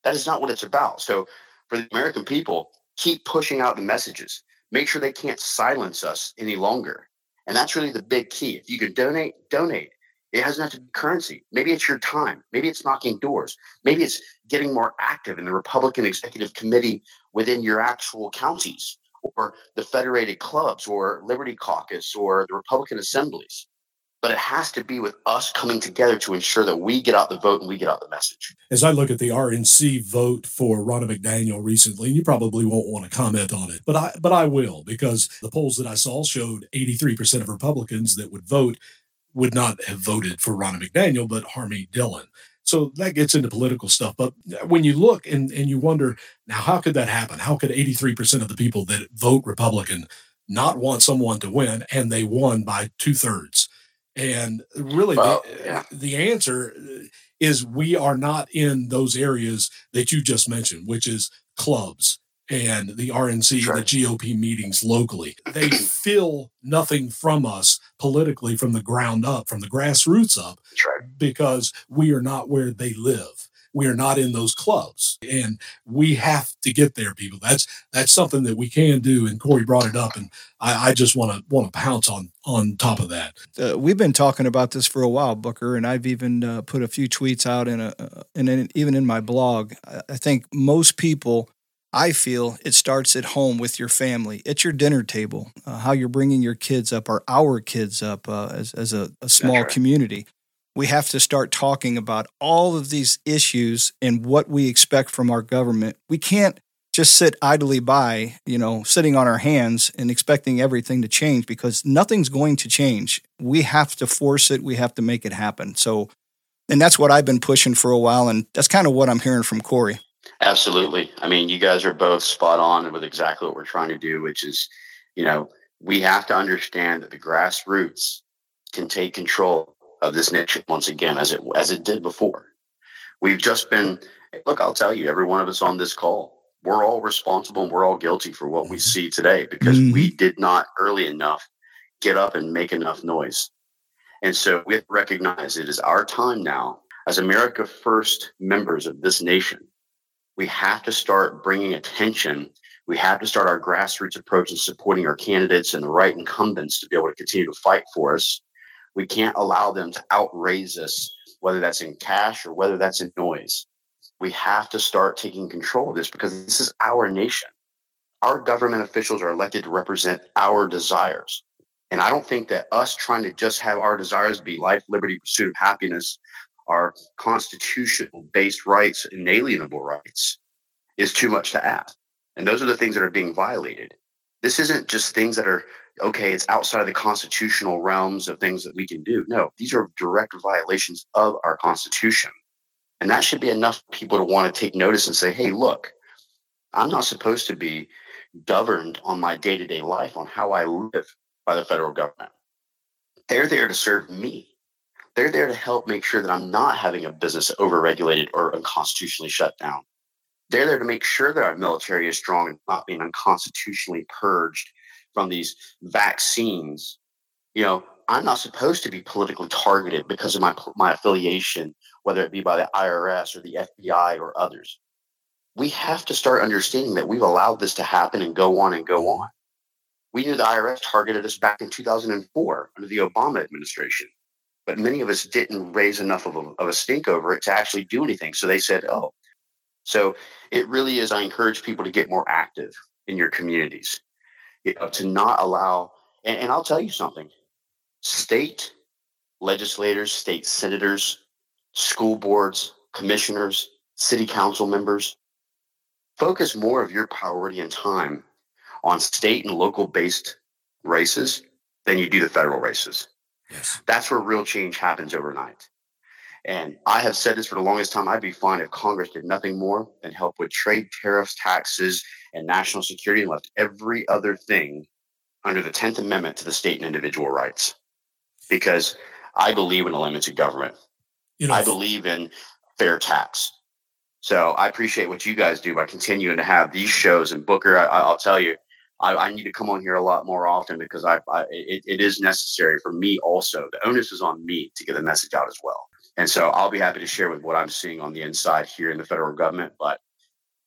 That is not what it's about. So, for the American people, keep pushing out the messages. Make sure they can't silence us any longer. And that's really the big key. If you can donate, donate. It has not to be currency. Maybe it's your time. Maybe it's knocking doors. Maybe it's getting more active in the Republican Executive Committee within your actual counties or the federated clubs or Liberty Caucus or the Republican assemblies. But it has to be with us coming together to ensure that we get out the vote and we get out the message. As I look at the RNC vote for Ronna McDaniel recently, and you probably won't want to comment on it, but I but I will because the polls that I saw showed 83% of Republicans that would vote would not have voted for Ronna McDaniel, but Harmeet Dhillon. So that gets into political stuff. But when you look and, and you wonder, now how could that happen? How could 83% of the people that vote Republican not want someone to win and they won by two thirds? And really, Well, the, yeah. the answer uh, is we are not in those areas that you just mentioned, which is clubs and the RNC, the GOP meetings locally. They feel nothing from us politically from the ground up, from the grassroots up, because we are not where they live. We are not in those clubs, and we have to get there, people. That's that's something that we can do. And Cory brought it up, and I, I just want to want to pounce on on top of that. Uh, we've been talking about this for a while, Booker, and I've even uh, put a few tweets out in a, uh, and even in my blog. I, I think most people, I feel, it starts at home with your family, at your dinner table, uh, how you're bringing your kids up, or our kids up, uh, as as a, a small right. community. We have to start talking about all of these issues and what we expect from our government. We can't just sit idly by, you know, sitting on our hands and expecting everything to change because nothing's going to change. We have to force it, we have to make it happen. So, and that's what I've been pushing for a while. And that's kind of what I'm hearing from Cory. Absolutely. I mean, you guys are both spot on with exactly what we're trying to do, which is, you know, we have to understand that the grassroots can take control of this nation once again, as it as it did before. We've just been look. I'll tell you, every one of us on this call, we're all responsible and we're all guilty for what we mm-hmm. see today because we mm-hmm. did not early enough get up and make enough noise. And so we have to recognize it is our time now as America First members of this nation. We have to start bringing attention. We have to start our grassroots approach and supporting our candidates and the right incumbents to be able to continue to fight for us. We can't allow them to outraise us, whether that's in cash or whether that's in noise. We have to start taking control of this because this is our nation. Our government officials are elected to represent our desires. And I don't think that us trying to just have our desires be life, liberty, pursuit of happiness, our constitutional based rights, inalienable rights, is too much to ask. And those are the things that are being violated. This isn't just things that are, okay, it's outside of the constitutional realms of things that we can do. No, these are direct violations of our Constitution. And that should be enough people to want to take notice and say, hey, look, I'm not supposed to be governed on my day to day life, on how I live by the federal government. They're there to serve me. They're there to help make sure that I'm not having a business overregulated or unconstitutionally shut down. They're there to make sure that our military is strong and not being unconstitutionally purged from these vaccines. You know, I'm not supposed to be politically targeted because of my my affiliation, whether it be by the IRS or the FBI or others. We have to start understanding that we've allowed this to happen and go on and go on. We knew the IRS targeted us back in 2004 under the Obama administration, but many of us didn't raise enough of a, of a stink over it to actually do anything. So they said, "Oh, So it really is. I encourage people to get more active in your communities, you know, to not allow. And, and I'll tell you something: state legislators, state senators, school boards, commissioners, city council members, focus more of your priority and time on state and local based races than you do the federal races. Yes. That's where real change happens overnight. And I have said this for the longest time. I'd be fine if Congress did nothing more than help with trade, tariffs, taxes, and national security and left every other thing under the 10th Amendment to the state and individual rights. Because I believe in a limited government. You know, I believe in fair tax. So I appreciate what you guys do by continuing to have these shows. And Booker, I, will tell you, I, I, need to come on here a lot more often because I, I it, it is necessary for me also. The onus is on me to get the message out as well. And so I'll be happy to share with what I'm seeing on the inside here in the federal government. But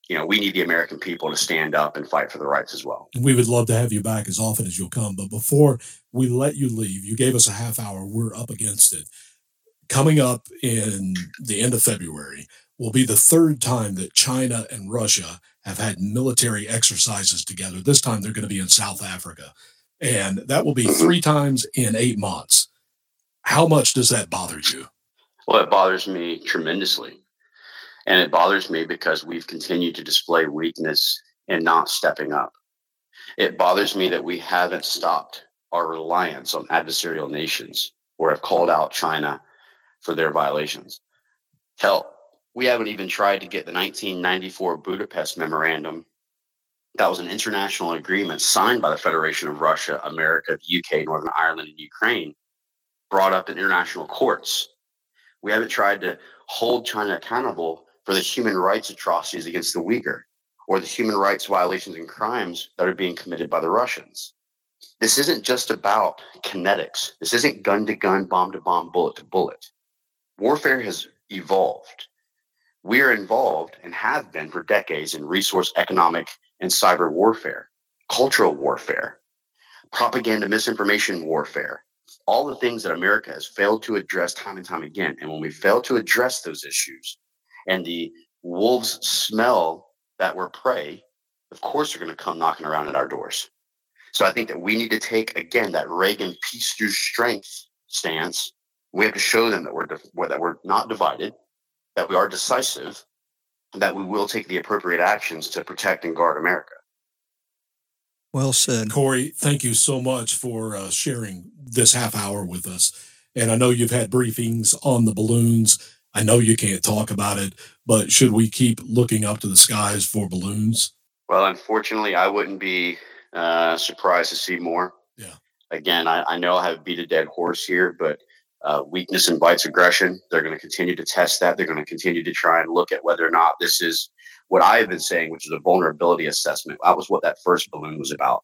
you know, we need the American people to stand up and fight for the rights as well. We would love to have you back as often as you'll come. But before we let you leave, you gave us a half hour. We're up against it. Coming up in the end of February will be the third time that China and Russia have had military exercises together. This time they're going to be in South Africa. And that will be mm-hmm. three times in eight months. How much does that bother you? Well, it bothers me tremendously. And it bothers me because we've continued to display weakness and not stepping up. It bothers me that we haven't stopped our reliance on adversarial nations or have called out China for their violations. Hell, we haven't even tried to get the 1994 Budapest Memorandum. That was an international agreement signed by the Federation of Russia, America, the UK, Northern Ireland, and Ukraine, brought up in international courts we haven't tried to hold China accountable for the human rights atrocities against the Uyghur or the human rights violations and crimes that are being committed by the Russians. This isn't just about kinetics. This isn't gun to gun, bomb to bomb, bullet to bullet. Warfare has evolved. We are involved and have been for decades in resource, economic, and cyber warfare, cultural warfare, propaganda, misinformation warfare, all the things that America has failed to address time and time again. And when we fail to address those issues and the wolves smell that we're prey, of course they're going to come knocking around at our doors. So I think that we need to take again that Reagan peace through strength stance. We have to show them that we're that we're not divided, that we are decisive, that we will take the appropriate actions to protect and guard America. Well said. Cory, thank you so much for uh, sharing this half hour with us. And I know you've had briefings on the balloons. I know you can't talk about it, but should we keep looking up to the skies for balloons? Well, unfortunately, I wouldn't be uh, surprised to see more. Yeah. Again, I, I know I have beat a dead horse here, but uh, weakness invites aggression. They're going to continue to test that. They're going to continue to try and look at whether or not this is what I have been saying, which is a vulnerability assessment. That was what that first balloon was about.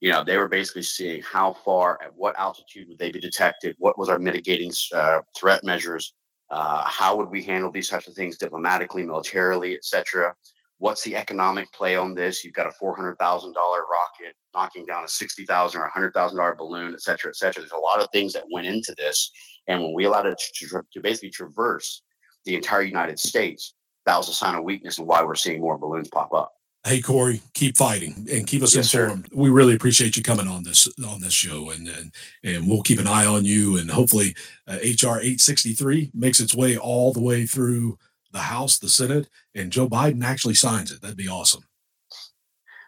You know, they were basically seeing how far, at what altitude would they be detected, what was our mitigating uh, threat measures, uh, how would we handle these types of things diplomatically, militarily, etc. What's the economic play on this? You've got a four hundred thousand dollar rocket knocking down a sixty thousand or a hundred thousand dollar balloon, et cetera, et cetera. There's a lot of things that went into this, and when we allowed it to, to basically traverse the entire United States, that was a sign of weakness and why we're seeing more balloons pop up. Hey Cory, keep fighting and keep us yes, informed. Sir. We really appreciate you coming on this on this show, and and, and we'll keep an eye on you. And hopefully, uh, HR eight sixty three makes its way all the way through the House, the Senate, and Joe Biden actually signs it. That'd be awesome.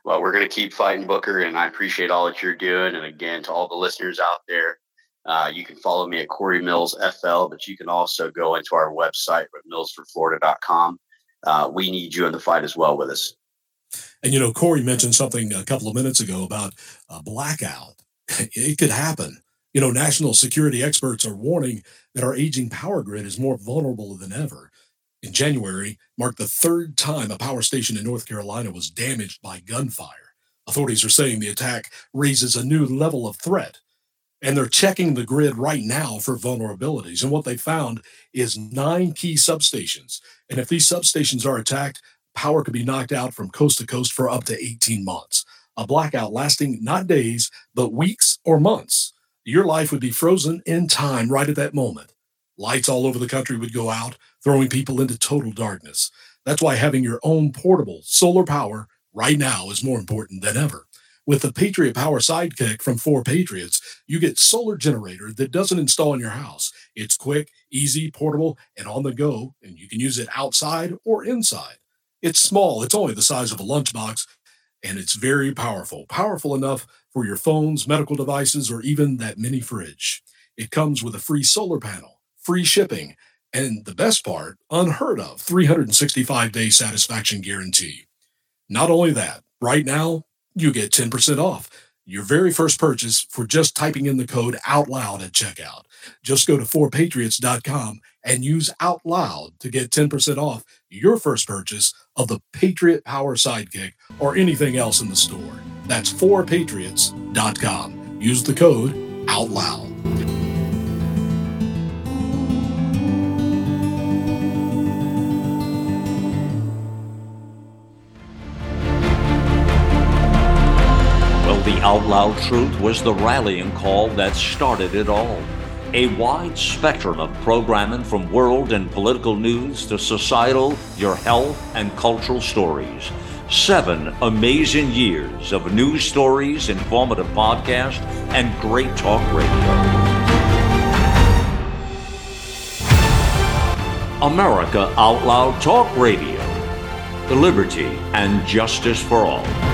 Well, we're going to keep fighting, Booker, and I appreciate all that you're doing. And again, to all the listeners out there, uh, you can follow me at Cory Mills FL, but you can also go into our website at millsforflorida.com uh, we need you in the fight as well with us. And you know, Cory mentioned something a couple of minutes ago about a blackout. It could happen. You know, national security experts are warning that our aging power grid is more vulnerable than ever. In January, marked the third time a power station in North Carolina was damaged by gunfire. Authorities are saying the attack raises a new level of threat and they're checking the grid right now for vulnerabilities. And what they found is nine key substations. And if these substations are attacked, power could be knocked out from coast to coast for up to 18 months. A blackout lasting not days, but weeks or months. Your life would be frozen in time right at that moment. Lights all over the country would go out, throwing people into total darkness. That's why having your own portable solar power right now is more important than ever. With the Patriot Power Sidekick from 4Patriots, you get solar generator that doesn't install in your house. It's quick, easy, portable, and on the go, and you can use it outside or inside. It's small, it's only the size of a lunchbox, and it's very powerful. Powerful enough for your phones, medical devices, or even that mini fridge. It comes with a free solar panel, free shipping, and the best part, unheard of 365 day satisfaction guarantee. Not only that, right now, you get 10% off your very first purchase for just typing in the code out loud at checkout. Just go to 4patriots.com and use out loud to get 10% off your first purchase of the Patriot Power Sidekick or anything else in the store. That's 4patriots.com. Use the code out loud. Out Loud Truth was the rallying call that started it all. A wide spectrum of programming from world and political news to societal, your health, and cultural stories. Seven amazing years of news stories, informative podcasts, and great talk radio. America Out Loud Talk Radio. The Liberty and justice for all.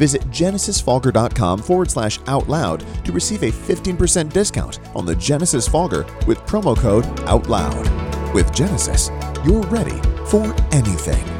Visit genesisfogger.com forward slash out loud to receive a 15% discount on the Genesis Fogger with promo code OUTLOUD. With Genesis, you're ready for anything.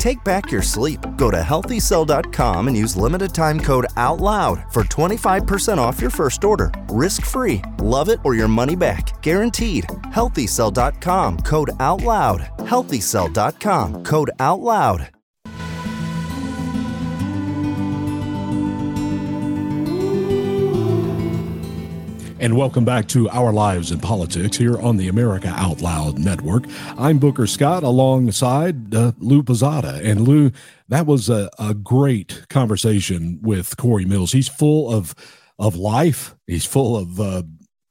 Take back your sleep. Go to healthycell.com and use limited time code OUTLOUD for 25% off your first order. Risk free. Love it or your money back. Guaranteed. Healthycell.com code OUTLOUD. Healthycell.com code OUTLOUD. And welcome back to Our Lives in Politics here on the America Out Loud Network. I'm Booker Scott alongside uh, Lou Pizzata. And Lou, that was a, a great conversation with Cory Mills. He's full of of life. He's full of uh,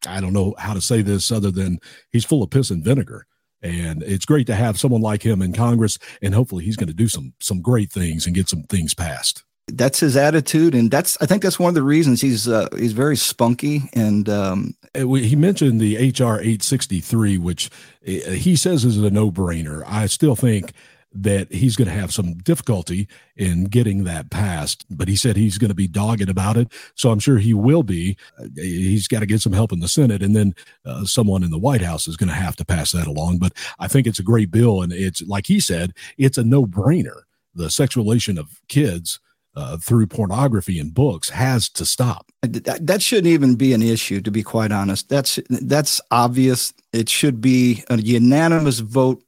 I don't know how to say this other than he's full of piss and vinegar. And it's great to have someone like him in Congress, and hopefully he's going to do some some great things and get some things passed that's his attitude, and that's I think that's one of the reasons he's uh, he's very spunky. And um, he mentioned the HR eight sixty three, which uh, he says is a no brainer. I still think that he's going to have some difficulty in getting that passed, but he said he's going to be dogged about it. So I'm sure he will be. Uh, he's got to get some help in the Senate, and then uh, someone in the White House is going to have to pass that along. But I think it's a great bill, and it's like he said, it's a no brainer. The sexualization of kids uh, through pornography and books has to stop. That, that shouldn't even be an issue, to be quite honest. That's that's obvious. It should be a unanimous vote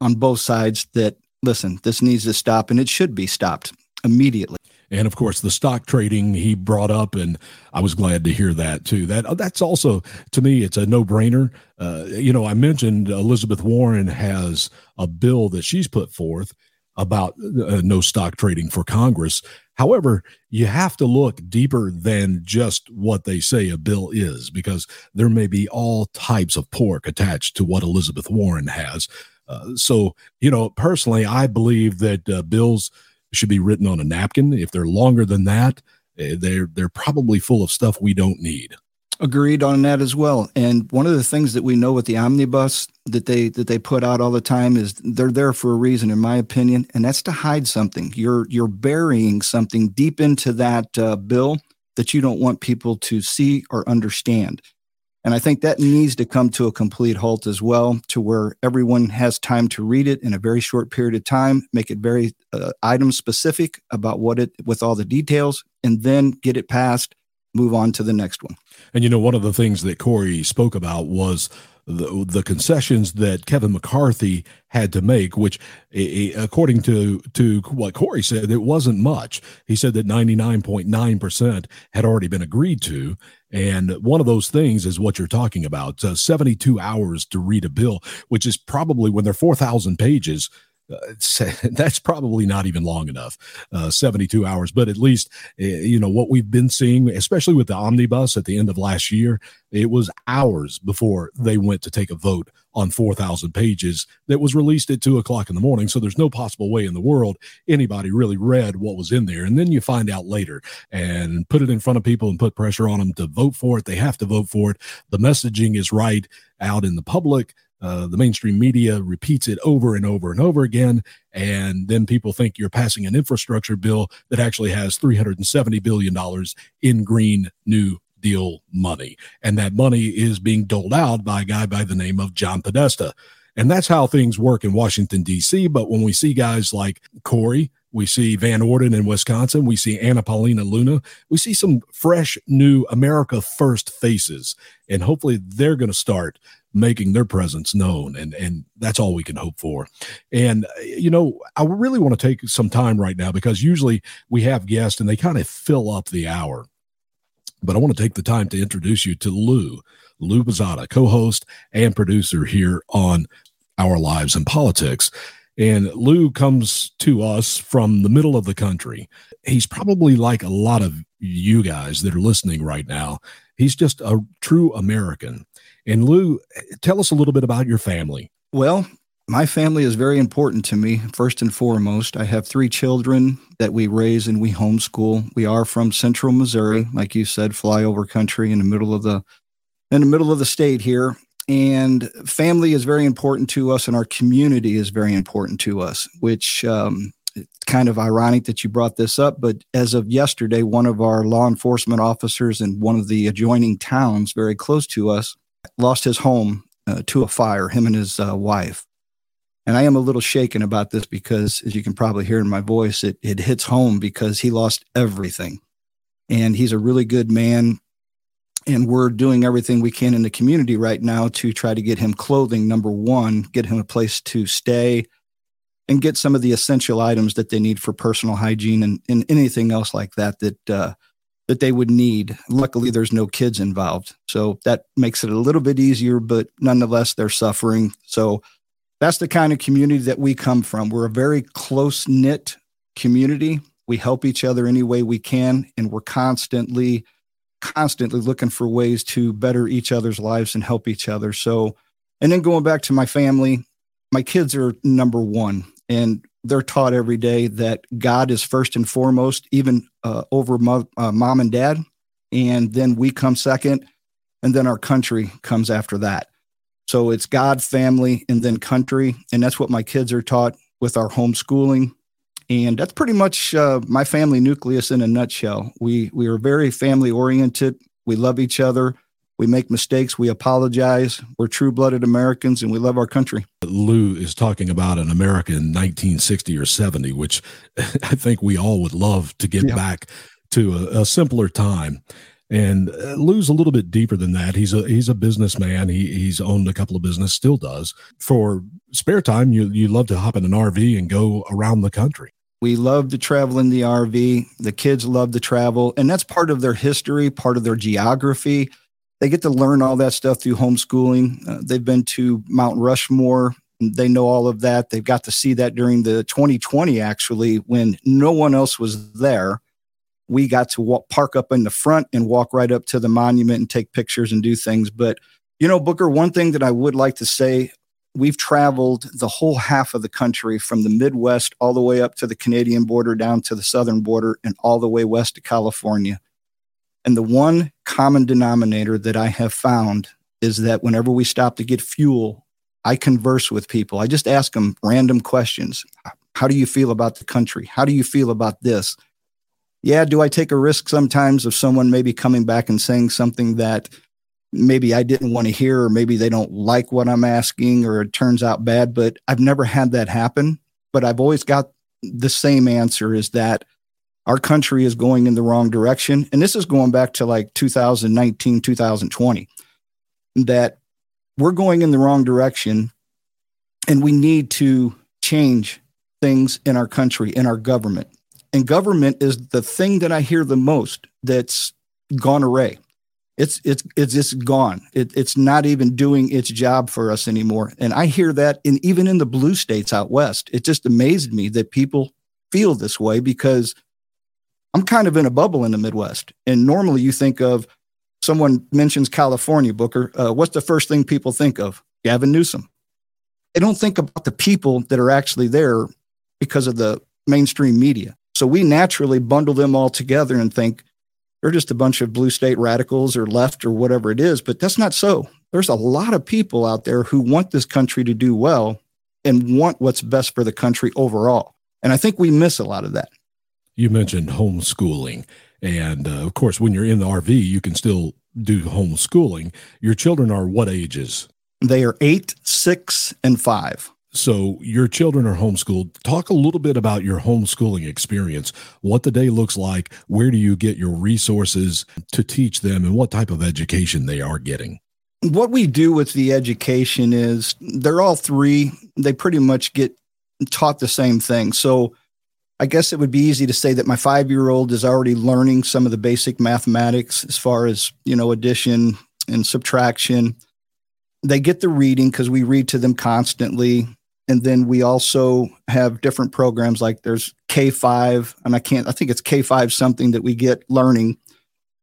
on both sides that listen, this needs to stop, and it should be stopped immediately. And of course, the stock trading he brought up, and I was glad to hear that too. That that's also to me, it's a no brainer. Uh, you know, I mentioned Elizabeth Warren has a bill that she's put forth about uh, no stock trading for Congress. However, you have to look deeper than just what they say a bill is, because there may be all types of pork attached to what Elizabeth Warren has. Uh, so, you know, personally, I believe that uh, bills should be written on a napkin. If they're longer than that, eh, they're they're probably full of stuff we don't need. Agreed on that as well. And one of the things that we know with the omnibus that they that they put out all the time is they're there for a reason, in my opinion, and that's to hide something. You're you're burying something deep into that uh, bill that you don't want people to see or understand. And I think that needs to come to a complete halt as well, to where everyone has time to read it in a very short period of time, make it very uh, item specific about what it, with all the details, and then get it passed, move on to the next one. And you know, one of the things that Cory spoke about was the, the concessions that Kevin McCarthy had to make, which, according to to what Cory said, it wasn't much. He said that 99.9 percent had already been agreed to, and one of those things is what you're talking about: uh, 72 hours to read a bill, which is probably when they're 4,000 pages. Uh, that's probably not even long enough, uh, 72 hours. But at least, uh, you know, what we've been seeing, especially with the omnibus at the end of last year, it was hours before they went to take a vote on 4,000 pages that was released at two o'clock in the morning. So there's no possible way in the world anybody really read what was in there. And then you find out later and put it in front of people and put pressure on them to vote for it. They have to vote for it. The messaging is right out in the public uh, the mainstream media repeats it over and over and over again. And then people think you're passing an infrastructure bill that actually has $370 billion in green new deal money. And that money is being doled out by a guy by the name of John Podesta. And that's how things work in Washington, D.C. But when we see guys like Cory, we see Van Orden in Wisconsin, we see Anna Paulina Luna, we see some fresh, new America First faces. And hopefully they're going to start making their presence known and and that's all we can hope for. And you know i really want to take some time right now because usually we have guests and they kind of fill up the hour. But i want to take the time to introduce you to lou lou Bezada, co-host and producer here on our lives in politics and Lou comes to us from the middle of the country. He's probably like a lot of you guys that are listening right now. He's just a true American. And Lou, tell us a little bit about your family. Well, my family is very important to me, first and foremost. I have three children that we raise and we homeschool. We are from central Missouri, like you said, flyover country in the middle of the in the middle of the state here. And family is very important to us, and our community is very important to us, which um, it's kind of ironic that you brought this up, but as of yesterday, one of our law enforcement officers in one of the adjoining towns very close to us lost his home uh, to a fire, him and his uh, wife. And I am a little shaken about this because, as you can probably hear in my voice, it, it hits home because he lost everything. And he's a really good man. And we're doing everything we can in the community right now to try to get him clothing, number one, get him a place to stay, and get some of the essential items that they need for personal hygiene and, and anything else like that that uh, that they would need. Luckily, there's no kids involved. So that makes it a little bit easier, but nonetheless, they're suffering. So that's the kind of community that we come from. We're a very close knit community. We help each other any way we can, and we're constantly, constantly looking for ways to better each other's lives and help each other. So, and then going back to my family, my kids are number one. And they're taught every day that God is first and foremost, even uh, over mo- uh, mom and dad. And then we come second, and then our country comes after that. So it's God, family, and then country. And that's what my kids are taught with our homeschooling. And that's pretty much uh, my family nucleus in a nutshell. We we are very family oriented. We love each other. We make mistakes. We apologize. We're true blooded Americans and we love our country. Lou is talking about an America in 1960 or 70, which I think we all would love to get yeah. back to a, a, simpler time. And uh, Lou's a little bit deeper than that. He's a he's a businessman. He he's owned a couple of business, still does. For spare time, you you love to hop in an RV and go around the country. We love to travel in the RV. The kids love to travel, and that's part of their history, part of their geography they get to learn all that stuff through homeschooling. Uh, they've been to Mount Rushmore. They know all of that. They've got to see that during the 2020, actually, when no one else was there. We got to walk, park up in the front and walk right up to the monument and take pictures and do things. But, you know, Booker, one thing that I would like to say we've traveled the whole half of the country from the Midwest all the way up to the Canadian border, down to the southern border, and all the way west to California. And the one common denominator that I have found is that whenever we stop to get fuel, I converse with people. I just ask them random questions. How do you feel about the country? How do you feel about this? Yeah, do I take a risk sometimes of someone maybe coming back and saying something that maybe I didn't want to hear, or maybe they don't like what I'm asking, or it turns out bad. But I've never had that happen. But I've always got the same answer is that our country is going in the wrong direction. And this is going back to like 2019, 2020, that we're going in the wrong direction and we need to change things in our country, in our government. And government is the thing that I hear the most that's gone array it's it's it's just gone. It, it's not even doing its job for us anymore. And I hear that in even in the blue states out west. It just amazed me that people feel this way because I'm kind of in a bubble in the Midwest. And normally you think of someone mentions California, Booker. Uh, what's the first thing people think of? Gavin Newsom. They don't think about the people that are actually there because of the mainstream media. So we naturally bundle them all together and think they're just a bunch of blue state radicals or left or whatever it is. But that's not so. There's a lot of people out there who want this country to do well and want what's best for the country overall. And I think we miss a lot of that. You mentioned homeschooling. And uh, of course, when you're in the RV, you can still do homeschooling. Your children are what ages? They are eight, six, and five. So your children are homeschooled. Talk a little bit about your homeschooling experience, what the day looks like, where do you get your resources to teach them, and what type of education they are getting. What we do with the education is they're all three, they pretty much get taught the same thing. So I guess it would be easy to say that my five year old is already learning some of the basic mathematics as far as, you know, addition and subtraction. They get the reading because we read to them constantly and then we also have different programs like there's K5 and I can't I think it's K5 something that we get learning.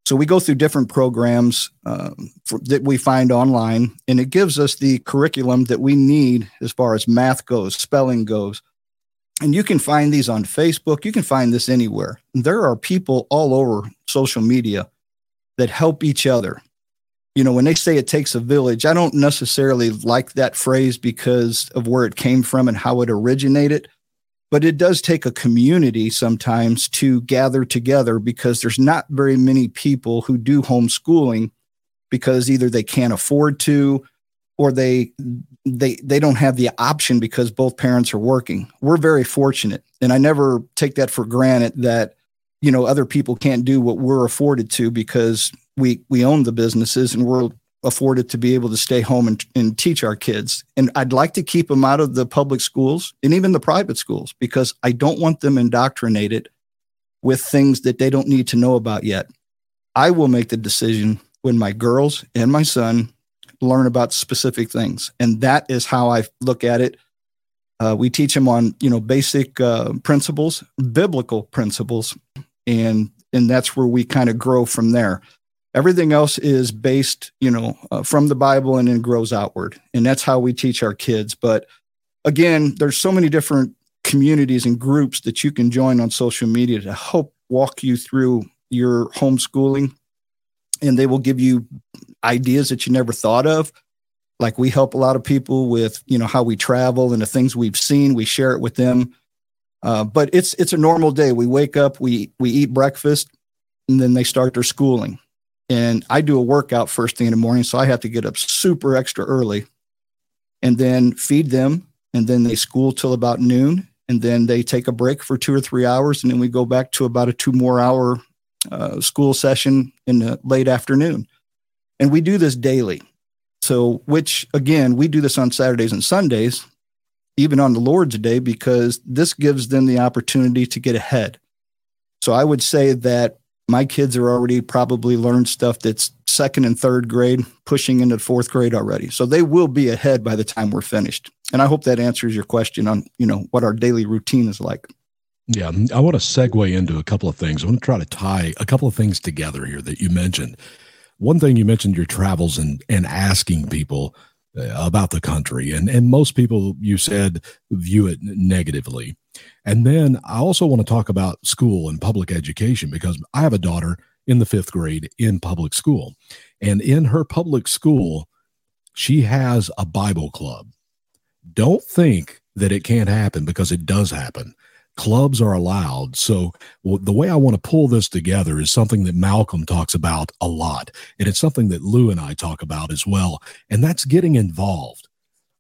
So we go through different programs uh, for, that we find online, and it gives us the curriculum that we need as far as math goes, spelling goes. And you can find these on Facebook. You can find this anywhere. There are people all over social media that help each other you know, when they say it takes a village, I don't necessarily like that phrase because of where it came from and how it originated. But it does take a community sometimes to gather together because there's not very many people who do homeschooling because either they can't afford to or they they they don't have the option because both parents are working. We're very fortunate and I never take that for granted that you know other people can't do what we're afforded to because we we own the businesses and we're afforded to be able to stay home and, and teach our kids. And I'd like to keep them out of the public schools and even the private schools because I don't want them indoctrinated with things that they don't need to know about yet. I will make the decision when my girls and my son learn about specific things. And that is how I look at it. Uh, we teach them on, you know, basic uh, principles, biblical principles, and and that's where we kind of grow from there everything else is based you know uh, from the bible and then grows outward. And that's how we teach our kids. But again there's so many different communities and groups that you can join on social media to help walk you through your homeschooling. And they will give you ideas that you never thought of. Like we help a lot of people with you know how we travel and the things we've seen. We share it with them. Uh, but it's it's a normal day. We wake up we we eat breakfast and then they start their schooling and I do a workout first thing in the morning, so I have to get up super extra early and then feed them. And then they school till about noon. And then they take a break for two or three hours. And then we go back to about a two more hour uh, school session in the late afternoon. And we do this daily. So, which again, we do this on Saturdays and Sundays, even on the Lord's Day, because this gives them the opportunity to get ahead. So, I would say that my kids are already probably learned stuff that's second and third grade, pushing into fourth grade already. So they will be ahead by the time we're finished. And I hope that answers your question on, you know, what our daily routine is like. Yeah, I want to segue into a couple of things. I want to try to tie a couple of things together here that you mentioned. One thing you mentioned your travels and and asking people Uh, about the country. And, and most people, you said, view it negatively. And then I also want to talk about school and public education because I have a daughter in the fifth grade in public school. And in her public school, she has a Bible club. Don't think that it can't happen because it does happen. Clubs are allowed. So, the way I want to pull this together is something that Malcolm talks about a lot. And it's something that Lou and I talk about as well. And that's getting involved.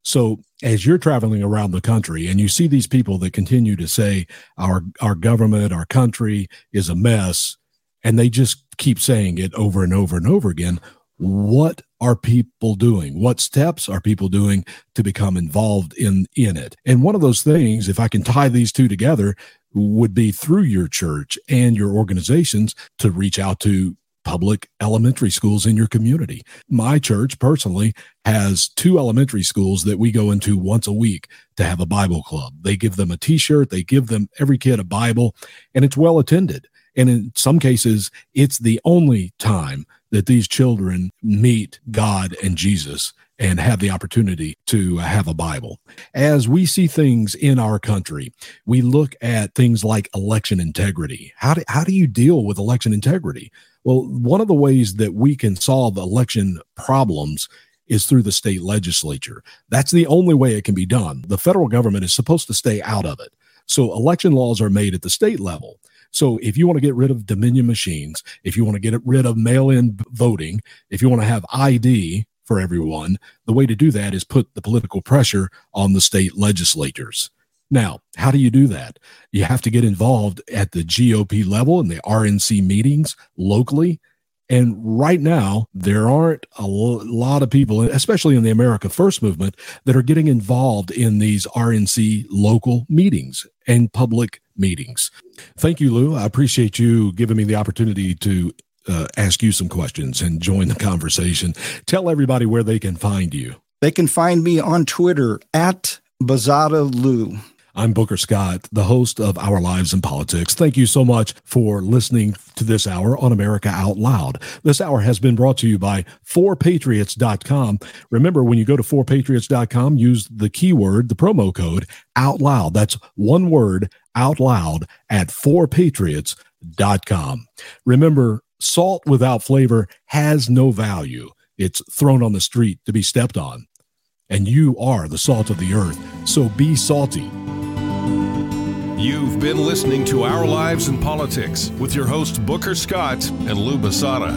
So, as you're traveling around the country and you see these people that continue to say our our government, our country is a mess, and they just keep saying it over and over and over again, what are people doing what steps are people doing to become involved in in it and one of those things if i can tie these two together would be through your church and your organizations to reach out to public elementary schools in your community. My church personally has two elementary schools that we go into once a week to have a Bible club. They give them a t shirt, they give them every kid a Bible, and it's well attended. And in some cases, it's the only time that these children meet God and Jesus and have the opportunity to have a Bible. As we see things in our country, we look at things like election integrity. How do, how do you deal with election integrity? Well, one of the ways that we can solve election problems is through the state legislature. That's the only way it can be done. The federal government is supposed to stay out of it. So election laws are made at the state level. So if you want to get rid of Dominion machines, if you want to get rid of mail in voting, if you want to have ID for everyone, the way to do that is put the political pressure on the state legislatures. Now, how do you do that? You have to get involved at the GOP level and the RNC meetings locally. And right now, there aren't a lot of people, especially in the America First movement, that are getting involved in these RNC local meetings and public meetings. Thank you, Lou. I appreciate you giving me the opportunity to uh, ask you some questions and join the conversation. Tell everybody where they can find you. They can find me on Twitter at Bazada Lou. I'm Booker Scott, the host of Our Lives in Politics. Thank you so much for listening to this hour on America Out Loud. This hour has been brought to you by 4patriots.com. Remember, when you go to 4patriots.com, use the keyword, the promo code Out Loud. That's one word, Out Loud, at 4patriots.com. Remember, salt without flavor has no value. It's thrown on the street to be stepped on. And you are the salt of the earth, so be salty. You've been listening to Our Lives in Politics with your hosts Booker Scott and Lou Basada.